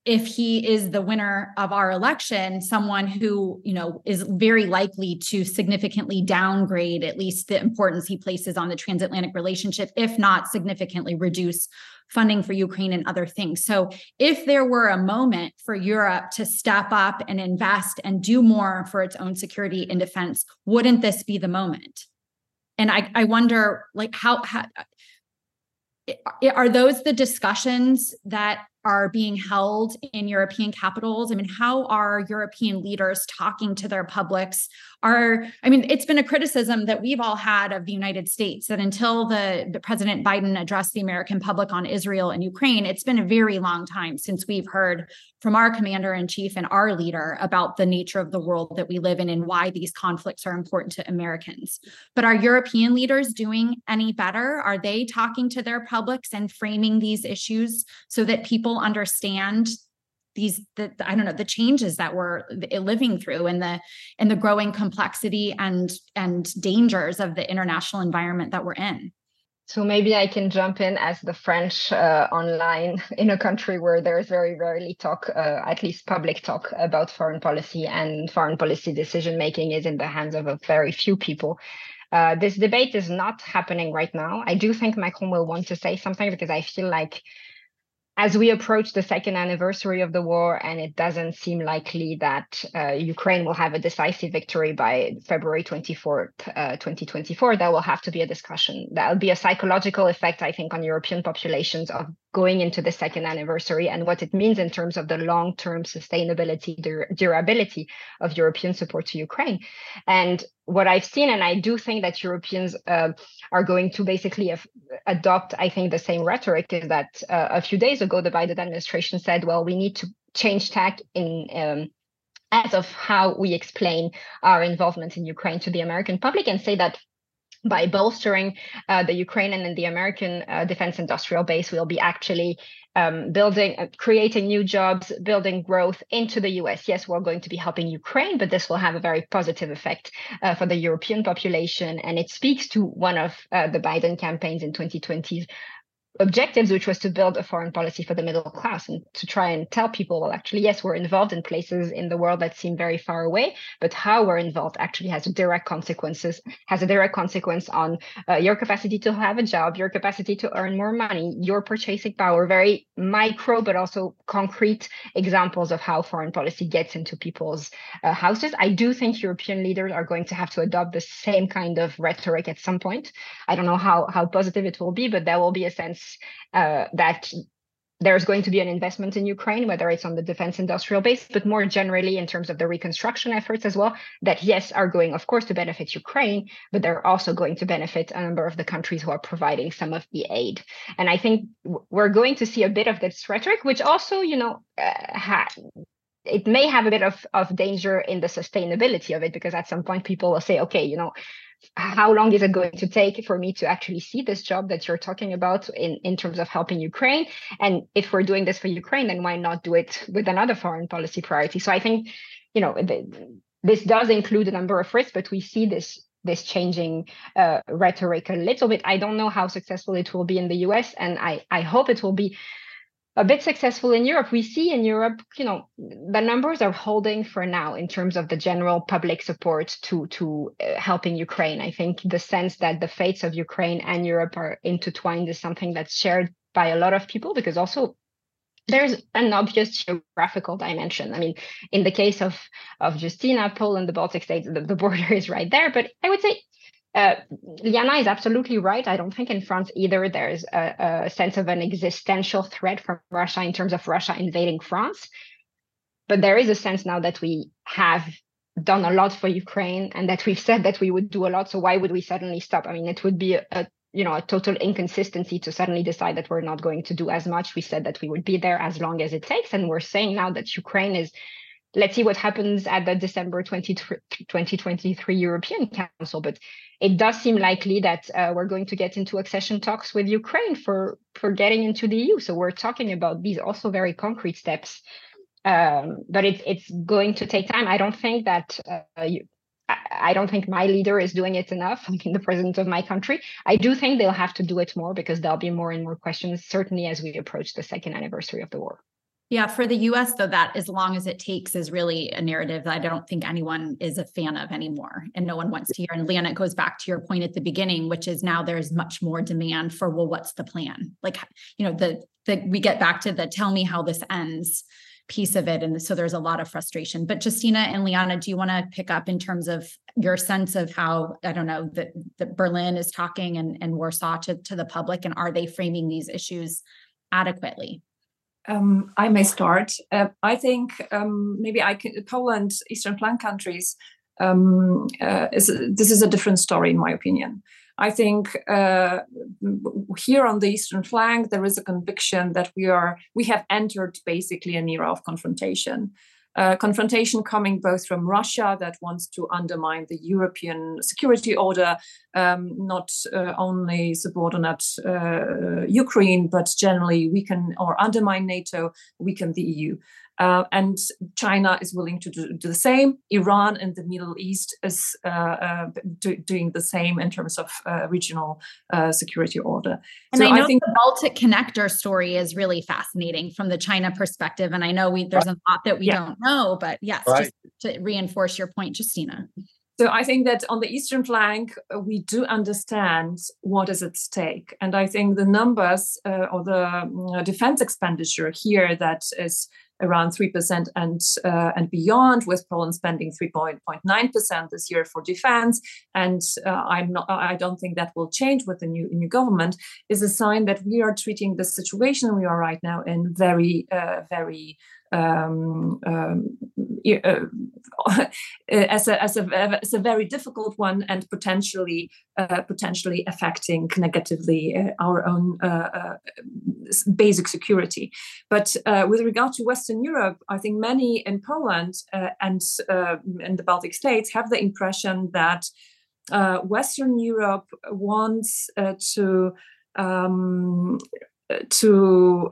if he is the winner of our election someone who you know is very likely to significantly downgrade at least the importance he places on the transatlantic relationship if not significantly reduce funding for Ukraine and other things. So, if there were a moment for Europe to step up and invest and do more for its own security and defense, wouldn't this be the moment? And I, I wonder, like, how, how are those the discussions that are being held in European capitals? I mean, how are European leaders talking to their publics? Are I mean, it's been a criticism that we've all had of the United States that until the, the President Biden addressed the American public on Israel and Ukraine, it's been a very long time since we've heard from our commander in chief and our leader about the nature of the world that we live in and why these conflicts are important to Americans. But are European leaders doing any better? Are they talking to their publics and framing these issues so that people understand these the, i don't know the changes that we're living through and the and the growing complexity and and dangers of the international environment that we're in so maybe I can jump in as the French uh, online [laughs] in a country where there's very rarely talk, uh, at least public talk about foreign policy and foreign policy decision making is in the hands of a very few people. Uh, this debate is not happening right now. I do think Macron will want to say something because I feel like as we approach the second anniversary of the war, and it doesn't seem likely that uh, Ukraine will have a decisive victory by February 24th, uh, 2024, there will have to be a discussion. That will be a psychological effect, I think, on European populations of going into the second anniversary and what it means in terms of the long term sustainability, dur- durability of European support to Ukraine. And what I've seen, and I do think that Europeans uh, are going to basically af- adopt, I think, the same rhetoric is that uh, a few days ago, the Biden administration said, well, we need to change tack in. Um, as of how we explain our involvement in Ukraine to the American public and say that by bolstering uh, the Ukrainian and the American uh, defense industrial base, we'll be actually um, building, uh, creating new jobs, building growth into the US. Yes, we're going to be helping Ukraine, but this will have a very positive effect uh, for the European population. And it speaks to one of uh, the Biden campaigns in 2020 objectives, which was to build a foreign policy for the middle class and to try and tell people, well, actually, yes, we're involved in places in the world that seem very far away, but how we're involved actually has direct consequences, has a direct consequence on uh, your capacity to have a job, your capacity to earn more money, your purchasing power, very micro, but also concrete examples of how foreign policy gets into people's uh, houses. I do think European leaders are going to have to adopt the same kind of rhetoric at some point. I don't know how, how positive it will be, but there will be a sense uh, that there's going to be an investment in Ukraine, whether it's on the defense industrial base, but more generally in terms of the reconstruction efforts as well, that yes, are going, of course, to benefit Ukraine, but they're also going to benefit a number of the countries who are providing some of the aid. And I think we're going to see a bit of this rhetoric, which also, you know, uh, ha- it may have a bit of, of danger in the sustainability of it, because at some point people will say, okay, you know, how long is it going to take for me to actually see this job that you're talking about in, in terms of helping Ukraine? And if we're doing this for Ukraine, then why not do it with another foreign policy priority? So I think, you know, the, this does include a number of risks, but we see this this changing uh, rhetoric a little bit. I don't know how successful it will be in the US, and I, I hope it will be a bit successful in Europe. We see in Europe, you know, the numbers are holding for now in terms of the general public support to to uh, helping Ukraine. I think the sense that the fates of Ukraine and Europe are intertwined is something that's shared by a lot of people because also there's an obvious geographical dimension. I mean, in the case of of Justyna, Poland, the Baltic states, the, the border is right there. But I would say uh, Liana is absolutely right. I don't think in France either there's a, a, sense of an existential threat from Russia in terms of Russia invading France. But there is a sense now that we have done a lot for Ukraine and that we've said that we would do a lot. So why would we suddenly stop? I mean, it would be a, a you know a total inconsistency to suddenly decide that we're not going to do as much. We said that we would be there as long as it takes, and we're saying now that Ukraine is let's see what happens at the December 20, 2023 European Council. But it does seem likely that uh, we're going to get into accession talks with Ukraine for for getting into the EU. So we're talking about these also very concrete steps, um, but it's it's going to take time. I don't think that. Uh, you, I don't think my leader is doing it enough. [laughs] I mean, the president of my country. I do think they'll have to do it more because there'll be more and more questions, certainly as we approach the second anniversary of the war. Yeah, for the US, though, that as long as it takes is really a narrative that I don't think anyone is a fan of anymore and no one wants to hear. And Liana, it goes back to your point at the beginning, which is now there's much more demand for, well, what's the plan? Like, you know, the, the we get back to the tell me how this ends piece of it. And so there's a lot of frustration. But Justyna and Liana, do you want to pick up in terms of your sense of how, I don't know, that, that Berlin is talking and, and Warsaw to, to the public and are they framing these issues adequately? Um, I may start. Uh, I think um, maybe I can, Poland, Eastern Flank countries, um, uh, is, this is a different story in my opinion. I think uh, here on the eastern flank there is a conviction that we are we have entered basically an era of confrontation uh, confrontation coming both from Russia that wants to undermine the European security order, um, not uh, only subordinate uh, Ukraine, but generally weaken or undermine NATO, weaken the EU. Uh, and China is willing to do, do, the same. Iran and the Middle East is uh, uh, do, doing the same in terms of uh, regional uh, security order. And so I know I think the Baltic connector story is really fascinating from the China perspective. And I know we there's a lot that we yeah. don't know, but yes, right. just to reinforce your point, Justyna. So I think that on the eastern flank, uh, we do understand what is at stake, and I think the numbers uh, or the uh, defense expenditure here that is around 3% and uh, and beyond, with Poland spending 3.9% this year for defense. And uh, I'm not, I don't think that will change with the new, new government, is a sign that we are treating the situation we are right now in very, uh, very um, um, uh, [laughs] as, a, as, a, as a very difficult one and potentially uh, potentially affecting negatively uh, our own uh, uh, basic security. But with regard to Western Europe, I think many in Poland and in the Baltic states have the impression that Western Europe wants to um, to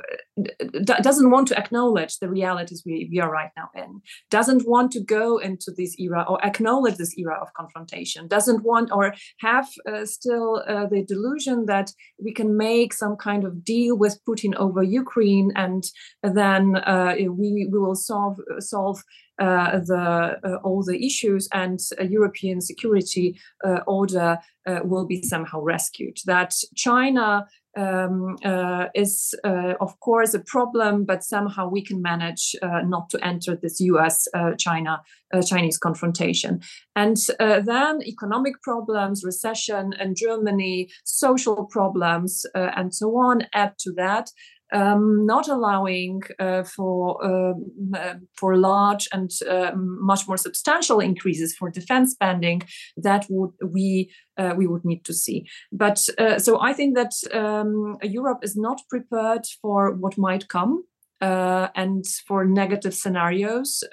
doesn't want to acknowledge the realities we, we are right now in doesn't want to go into this era or acknowledge this era of confrontation doesn't want or have uh, still uh, the delusion that we can make some kind of deal with putin over ukraine and then uh, we, we will solve solve uh, the uh, all the issues and European security uh, order will be somehow rescued. That China um, uh, is, uh, of course, a problem, but somehow we can manage uh, not to enter this U.S. China Chinese confrontation. And then economic problems, recession in Germany, social problems, and so on add to that um, not allowing uh, for um, uh, for large and uh, much more substantial increases for defense spending that would we uh, we would need to see. But uh, so I think that um, Europe is not prepared for what might come. Uh, and for negative scenarios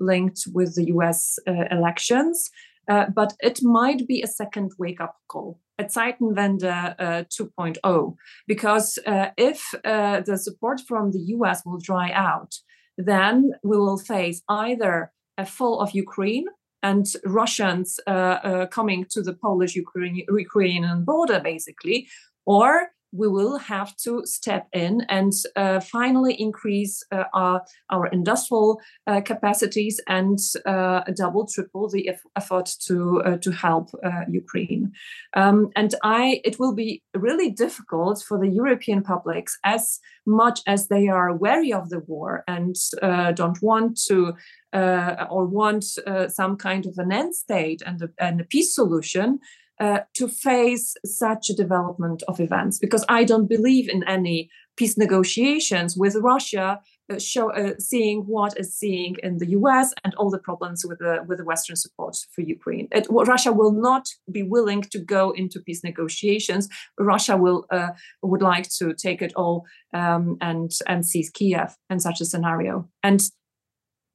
linked with the US elections. but it might be a second wake up call a Zeitenwende uh, 2.0. Because uh, if uh, the support from the US will dry out, then we will face either a fall of Ukraine and Russians uh, uh, coming to the Polish Ukrainian border, basically, or we will have to step in and uh, finally increase uh, our, our, industrial uh, capacities and uh, double, triple the effort to uh, to help uh, Ukraine. Um, and I, it will be really difficult for the European publics, as much as they are wary of the war and don't want to. or want some kind of an end state and a, and a peace solution, uh, to face such a development of events because I don't believe in any peace negotiations with Russia, uh, show, uh, seeing what is seeing in the U.S. and all the problems with the with the Western support for Ukraine. It, Russia will not be willing to go into peace negotiations. Russia will uh, would like to take it all um, and and seize Kiev in such a scenario. And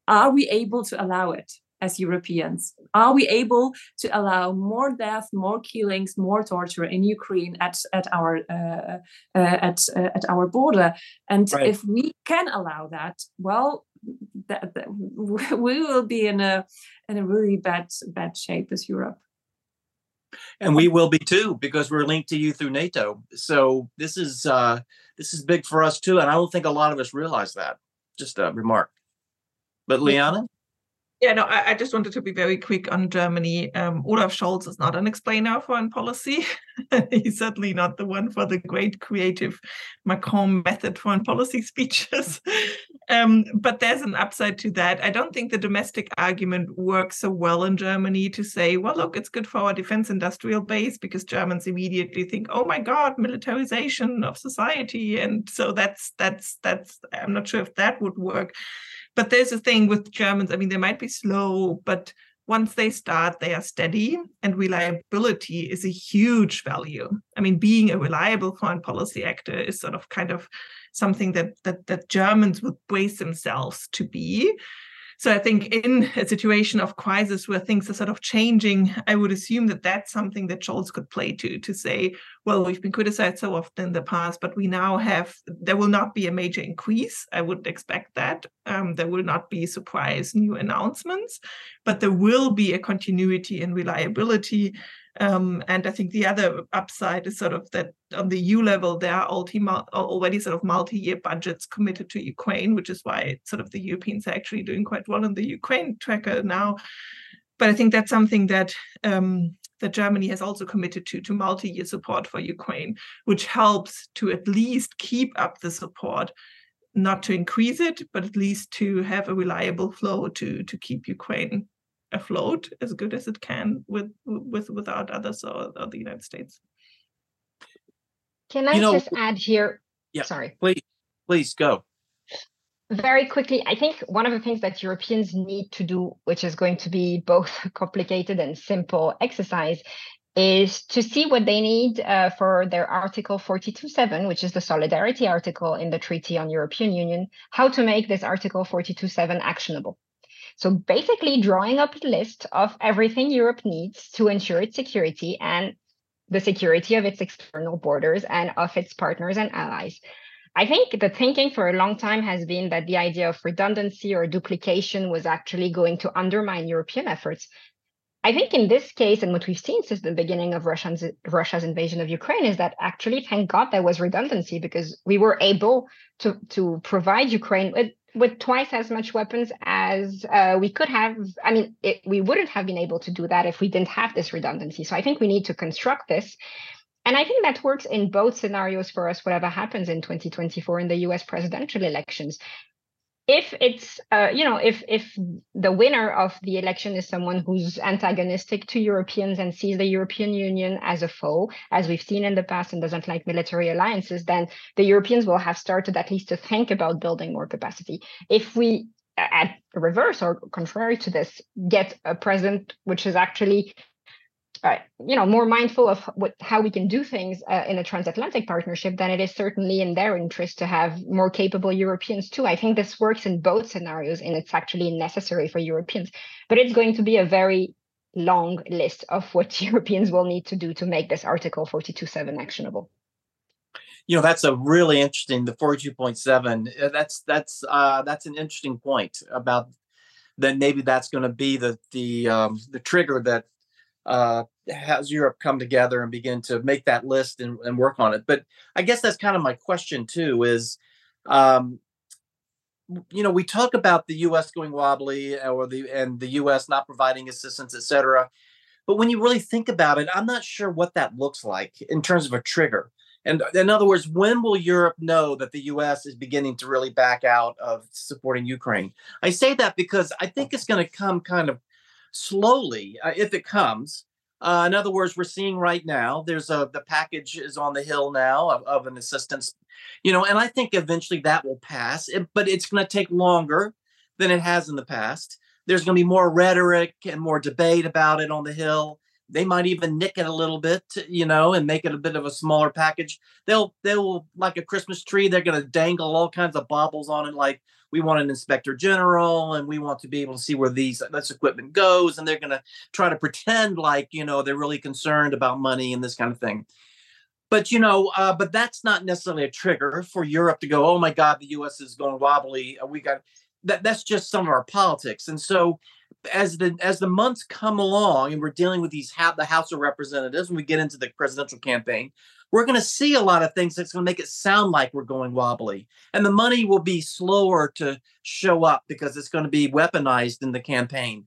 are we able to allow it? As Europeans? Are we able to allow more death, more killings, more torture in Ukraine at at our uh, uh, at uh, at our border? And right. if we can allow that, well, that, that, [laughs] we will be in a in a really bad bad shape as Europe. And we will be too, because we're linked to you through NATO. So this is uh, this is big for us too, and I don't think a lot of us realize that. just a remark. But Liana? Yeah, no, I, I, just wanted to be very quick on Germany. Um, Olaf Scholz is not an explainer of foreign policy. [laughs] He's certainly not the one for the great creative Macron method foreign policy [laughs] speeches. um, but there's an upside to that. I don't think the domestic argument works so well in Germany to say, well, look, it's good for our defense industrial base because Germans immediately think, oh my God, militarization of society. And so that's that's that's I'm not sure if that would work. But there's a thing with Germans, I mean, they might be slow, but once they start, they are steady, and reliability is a huge value. I mean, being a reliable foreign policy actor is sort of kind of something that that, that Germans would brace themselves to be. So I think in a situation of crisis where things are sort of changing, I would assume that that's something that Scholz could play to, to say, well, we've been criticized so often in the past, but we now have, there will not be a major increase. I would expect that. Um, there will not be surprise new announcements, but there will be a continuity and reliability um, and I think the other upside is sort of that on the EU level, there are already sort of multi-year budgets committed to Ukraine, which is why sort of the Europeans are actually doing quite well on the Ukraine tracker now. But I think that's something that um, that Germany has also committed to to multi-year support for Ukraine, which helps to at least keep up the support, not to increase it, but at least to have a reliable flow to to keep Ukraine afloat as good as it can with with without others or, or the United States. Can I you know, just add here? Yeah, sorry. Please, please go. Very quickly, I think one of the things that Europeans need to do, which is going to be both [laughs] complicated and simple exercise, is to see what they need uh, for their Article 42.7, which is the solidarity article in the Treaty on European Union, how to make this Article 42.7 actionable. So basically drawing up a list of everything Europe needs to ensure its security and the security of its external borders and of its partners and allies. I think the thinking for a long time has been that the idea of redundancy or duplication was actually going to undermine European efforts. I think in this case, and what we've seen since the beginning of Russia's, Russia's invasion of Ukraine, is that actually, thank God, there was redundancy because we were able to, to provide Ukraine with with twice as much weapons as uh, we could have. I mean, it, we wouldn't have been able to do that if we didn't have this redundancy. So I think we need to construct this. And I think that works in both scenarios for us, whatever happens in 2024 in the US presidential elections if it's uh, you know if if the winner of the election is someone who's antagonistic to Europeans and sees the European Union as a foe, as we've seen in the past, and doesn't like military alliances, then the Europeans will have started at least to think about building more capacity. If we at the reverse or contrary to this get a president which is actually uh, you know more mindful of what how we can do things uh, in a transatlantic partnership then it is certainly in their interest to have more capable europeans too. I think this works in both scenarios and it's actually necessary for europeans but it's going to be a very long list of what [laughs] europeans will need to do to make this article 42.7 actionable. You know that's a really interesting the 42.7 uh, that's that's uh that's an interesting point about then maybe that's going to be the the um, the trigger that uh, has Europe come together and begin to make that list and, and, work on it. But I guess that's kind of my question too. Is um, you know we talk about the U.S. going wobbly or the and the U.S. not providing assistance, et cetera. But when you really think about it, I'm not sure what that looks like in terms of a trigger. And in other words, when will Europe know that the US is beginning to really back out of supporting Ukraine? I say that because I think it's going to come kind of slowly uh, if it comes. Uh, in other words, we're seeing right now there's a the package is on the hill now of, of an assistance, you know, and I think eventually that will pass, it, but it's going to take longer than it has in the past. There's going to be more rhetoric and more debate about it on the hill. They might even nick it a little bit, you know, and make it a bit of a smaller package. They'll they'll like a Christmas tree. They're going to dangle all kinds of baubles on it, like we want an inspector general and we want to be able to see where these this equipment goes and they're going to try to pretend like you know they're really concerned about money and this kind of thing. But you know uh, but that's not necessarily a trigger for europe to go oh my god the us is going wobbly uh, we got that that's just some of our politics. And so as the as the months come along and we're dealing with these have the house of representatives and we get into the presidential campaign we're going to see a lot of things that's going to make it sound like we're going wobbly. And the money will be slower to show up because it's going to be weaponized in the campaign.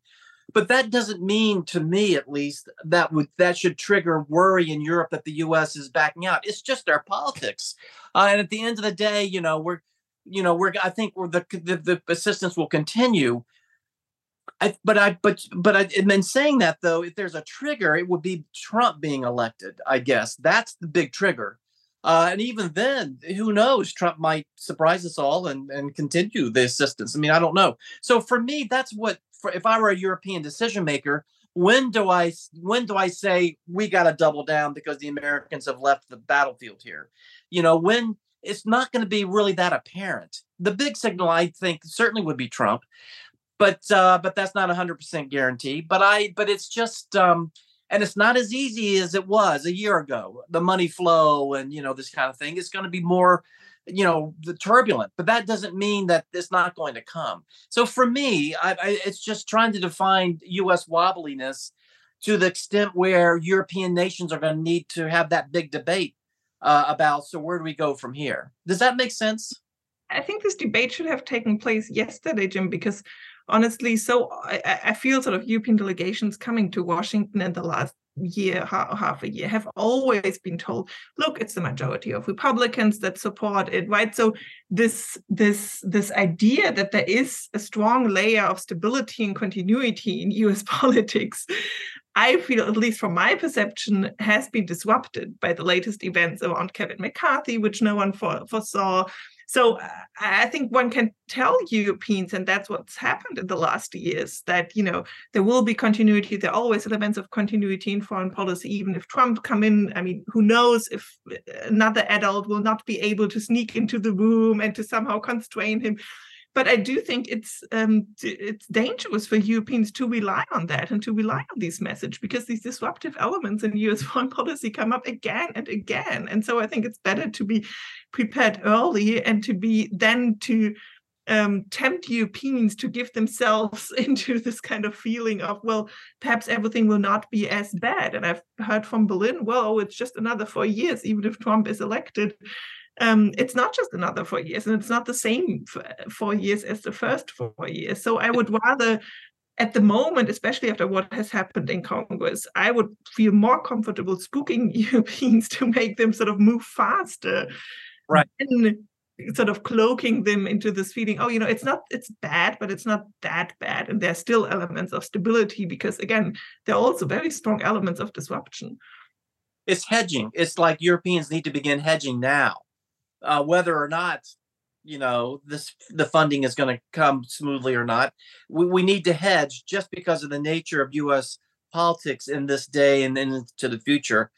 But that doesn't mean, to me at least, that would that should trigger worry in Europe that the U.S. is backing out. It's just our politics, uh, and at the end of the day, you know, we're, you know, we're. I think we're the the, the assistance will continue. I, but I, but, but I, and then saying that though, if there's a trigger, it would be Trump being elected. I guess that's the big trigger. Uh, and even then, who knows? Trump might surprise us all and, and continue the assistance. I mean, I don't know. So for me, that's what. For, if I were a European decision maker, when do I when do I say we got to double down because the Americans have left the battlefield here? You know, when it's not going to be really that apparent. The big signal, I think, certainly would be Trump, but uh, but that's not a hundred percent guarantee. But I but it's just um, and it's not as easy as it was a year ago. The money flow and you know this kind of thing. It's going to be more you know the turbulent but that doesn't mean that it's not going to come so for me I, I, it's just trying to define us wobbliness to the extent where european nations are going to need to have that big debate uh, about so where do we go from here does that make sense i think this debate should have taken place yesterday jim because honestly so I, I feel sort of european delegations coming to washington in the last year, half a year, have always been told, look, it's the majority of Republicans that support it, right? So this this this idea that there is a strong layer of stability and continuity in [laughs] US politics, I feel, at least from my perception, has been disrupted by the latest events around Kevin McCarthy, which no one foresaw, so uh, I think one can tell Europeans, and that's what's happened in the last years, that you know there will be continuity. There are always elements of continuity in foreign policy, even if Trump come in. I mean, who knows if uh, another adult will not be able to sneak into the room and to somehow constrain him but I do think it's um, it's dangerous for Europeans to rely on that and to rely on this message because these disruptive elements in U.S. [laughs] foreign policy come up again and again. And so I think it's better to be prepared early and to be then to um, tempt Europeans to give themselves [laughs] into this kind of feeling of, well, perhaps everything will not be as bad. And I've heard from Berlin, well, it's just another four years, even if Trump is elected um, it's not just another four years and it's not the same four years as the first four years. So I would rather, at the moment, especially after what has happened in Congress, I would feel more comfortable spooking [laughs] Europeans to make them sort of move faster. Right. Than sort of cloaking them into this feeling oh you know it's not it's bad but it's not that bad and there's still elements of stability because again there are also very strong elements of disruption it's hedging it's like europeans need to begin hedging now uh, whether or not you know this the funding is going to come smoothly or not. We, we need to hedge just because of the nature of us politics in this day and into the future.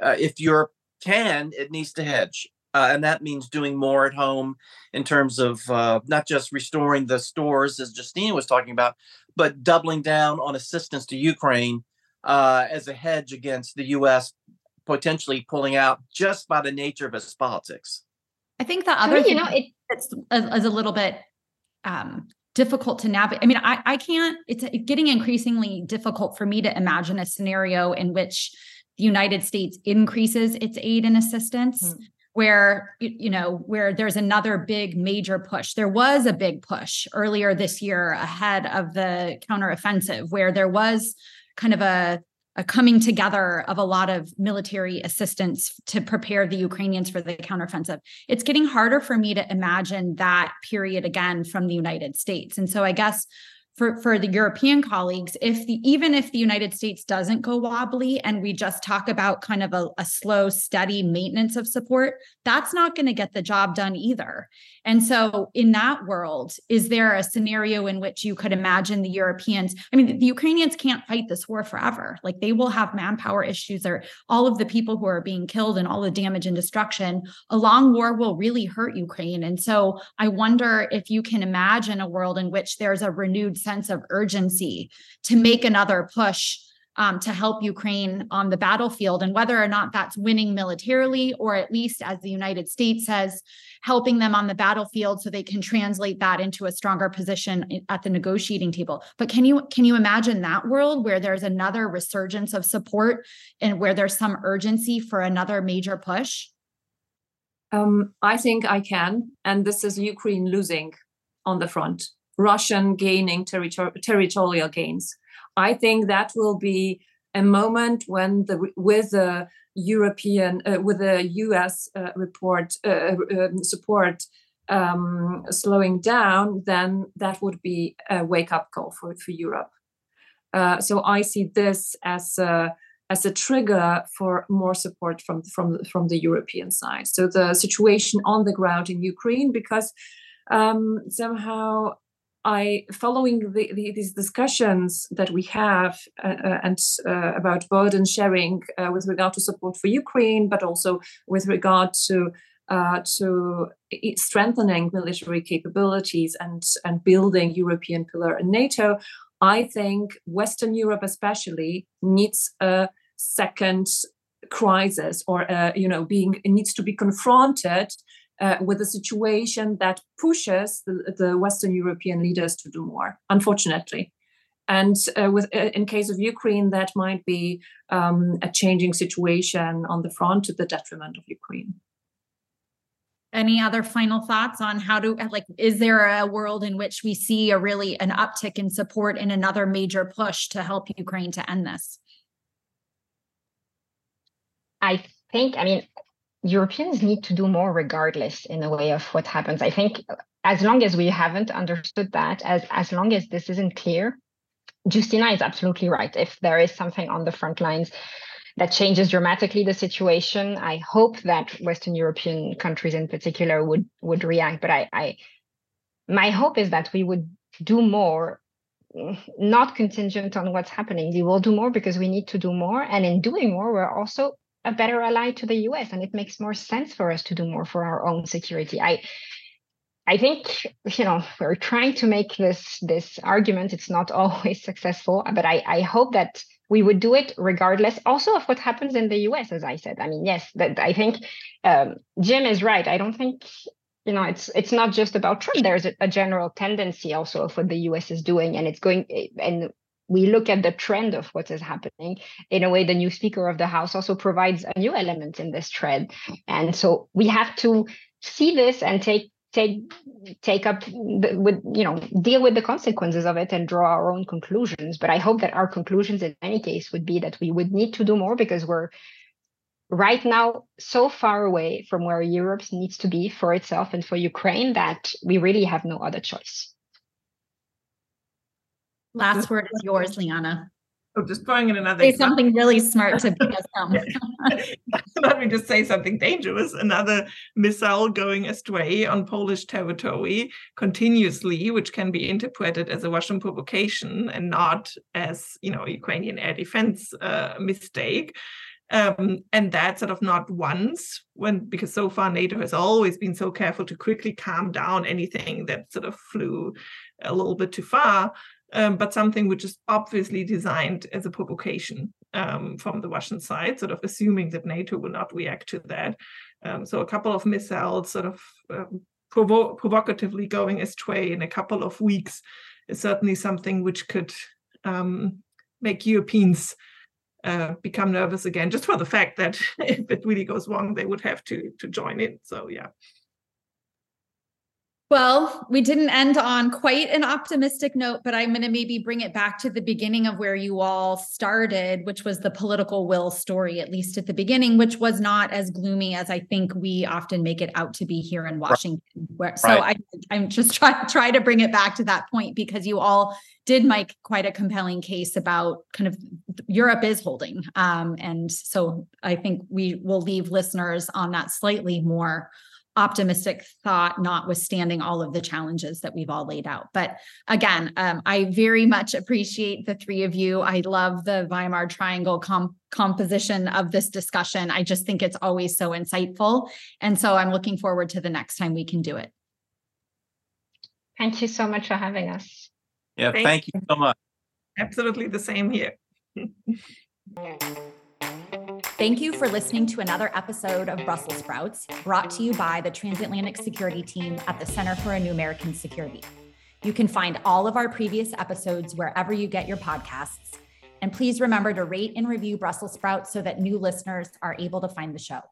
Uh, if europe can it needs to hedge uh, and that means doing more at home in terms of uh, not just restoring the stores as Justyna was talking about but doubling down on assistance to ukraine uh, as a hedge against the us potentially pulling out just by the nature of its politics I think the other thing you know, it, it's is a little bit um, difficult to navigate. I mean, I, I can't, it's getting increasingly difficult for me to imagine a scenario in which the United States increases its aid and assistance. Mm-hmm. Where you know where there's another big major push. There was a big push earlier this year ahead of the counteroffensive, where there was kind of a a coming together of a lot of military assistance to prepare the Ukrainians for the counteroffensive. It's getting harder for me to imagine that period again from the United States. And so I guess for, for the European colleagues, if the even if the United States doesn't go wobbly and we just talk about kind of a, a slow, steady maintenance of support, that's not going to get the job done either. And so, in that world, is there a scenario in which you could imagine the Europeans? I mean, the Ukrainians can't fight this war forever. Like they will have manpower issues, or all of the people who are being killed and all the damage and destruction. A long war will really hurt Ukraine. And so, I wonder if you can imagine a world in which there's a renewed sense of urgency to make another push um, to help Ukraine on the battlefield. And whether or not that's winning militarily, or at least, as the United States says, helping them on the battlefield so they can translate that into a stronger position at the negotiating table. But can you can you imagine that world where there's another resurgence of support and where there's some urgency for another major push? Um, I think I can, and this is Ukraine losing on the front, Russian gaining territor- territorial gains. I think that will be a moment when the with the European uh, with the U.S. Uh, report uh, um, support um, slowing down, then that would be a wake up call for for Europe. Uh, so I see this as a as a trigger for more support from from from the European side. So the situation on the ground in Ukraine, because um, somehow I, following the, the, these discussions that we have uh, uh, and uh, about burden sharing uh, with regard to support for Ukraine, but also with regard to uh, to strengthening military capabilities and and building European pillar in NATO, I think Western Europe especially needs a second crisis or uh, you know being needs to be confronted uh, with a situation that pushes the, the, Western European leaders to do more, unfortunately. And uh, with, uh, in case of Ukraine, that might be um, a changing situation on the front to the detriment of Ukraine. Any other final thoughts on how to like? Is there a world in which we see a really an uptick in support in another major push to help Ukraine to end this? I think. I mean, Europeans need to do more regardless in a way of what happens. I think as long as we haven't understood that, as as long as this isn't clear, Justyna is absolutely right. If there is something on the front lines that changes dramatically the situation, I hope that Western European countries in particular would would react. But I, I my hope is that we would do more not contingent on what's happening. We will do more because we need to do more. And in doing more, we're also a better ally to the US and it makes more sense for us to do more for our own security. I I think you know we're trying to make this this argument. It's not [laughs] always successful, but I, I hope that we would do it regardless also of what happens in the US, as I said. I mean, yes, that I think um, Jim is right. I don't think you know it's it's not just about Trump. There's a, a general tendency also of what the US is doing, and it's going and we look at the trend of what is happening. In a way the new speaker of the house also provides a new element in this trend. And so we have to see this and take take take up the, with you know deal with the consequences of it and draw our own conclusions. But i hope that our conclusions in any case would be that we would need to do more because we're right now so far away from where europe needs to be for itself and for ukraine that we really have no other choice Last word is yours, Liana. Oh, just throwing in another. Say example. something really smart to beat us [laughs] down. [laughs] Let me just say something dangerous. Another missile going astray on Polish territory continuously, which can be interpreted as a Russian provocation and not as, you know, Ukrainian air defense uh, mistake. Um, and that sort of not once when because so far nato has always been so careful to quickly calm down anything that sort of flew a little bit too far um, but something which is obviously designed as a provocation um, from the Russian side, sort of assuming that NATO will not react to that. Um, so a couple of missiles sort of um, provo- provocatively going astray in a couple of weeks is certainly something which could um, make Europeans uh, become nervous again, just for the fact that [laughs] if it really goes wrong, they would have to to join in. So yeah. Well, we didn't end on quite an optimistic note, but I'm going to maybe bring it back to the beginning of where you all started, which was the political will story, at least at the beginning, which was not as gloomy as I think we often make it out to be here in Washington. Where, right. So I, I'm just trying try to bring it back to that point because you all did make quite a compelling case about kind of Europe is holding. Um, and so I think we will leave listeners on that slightly more optimistic thought, notwithstanding all of the challenges that we've all laid out. But again, um, I very much appreciate the three of you. I love the Weimar Triangle com- composition of this discussion. I just think it's always so insightful. And so I'm looking forward to the next time we can do it. Thank you so much for having us. Yeah, thank, thank you so much. Absolutely the same here. [laughs] Thank you for listening to another episode of Brussels Sprouts, brought to you by the Transatlantic Security Team at the Center for a New American Security. You can find all of our previous episodes wherever you get your podcasts. And please remember to rate and review Brussels Sprouts so that new listeners are able to find the show.